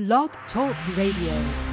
Blog Talk Radio.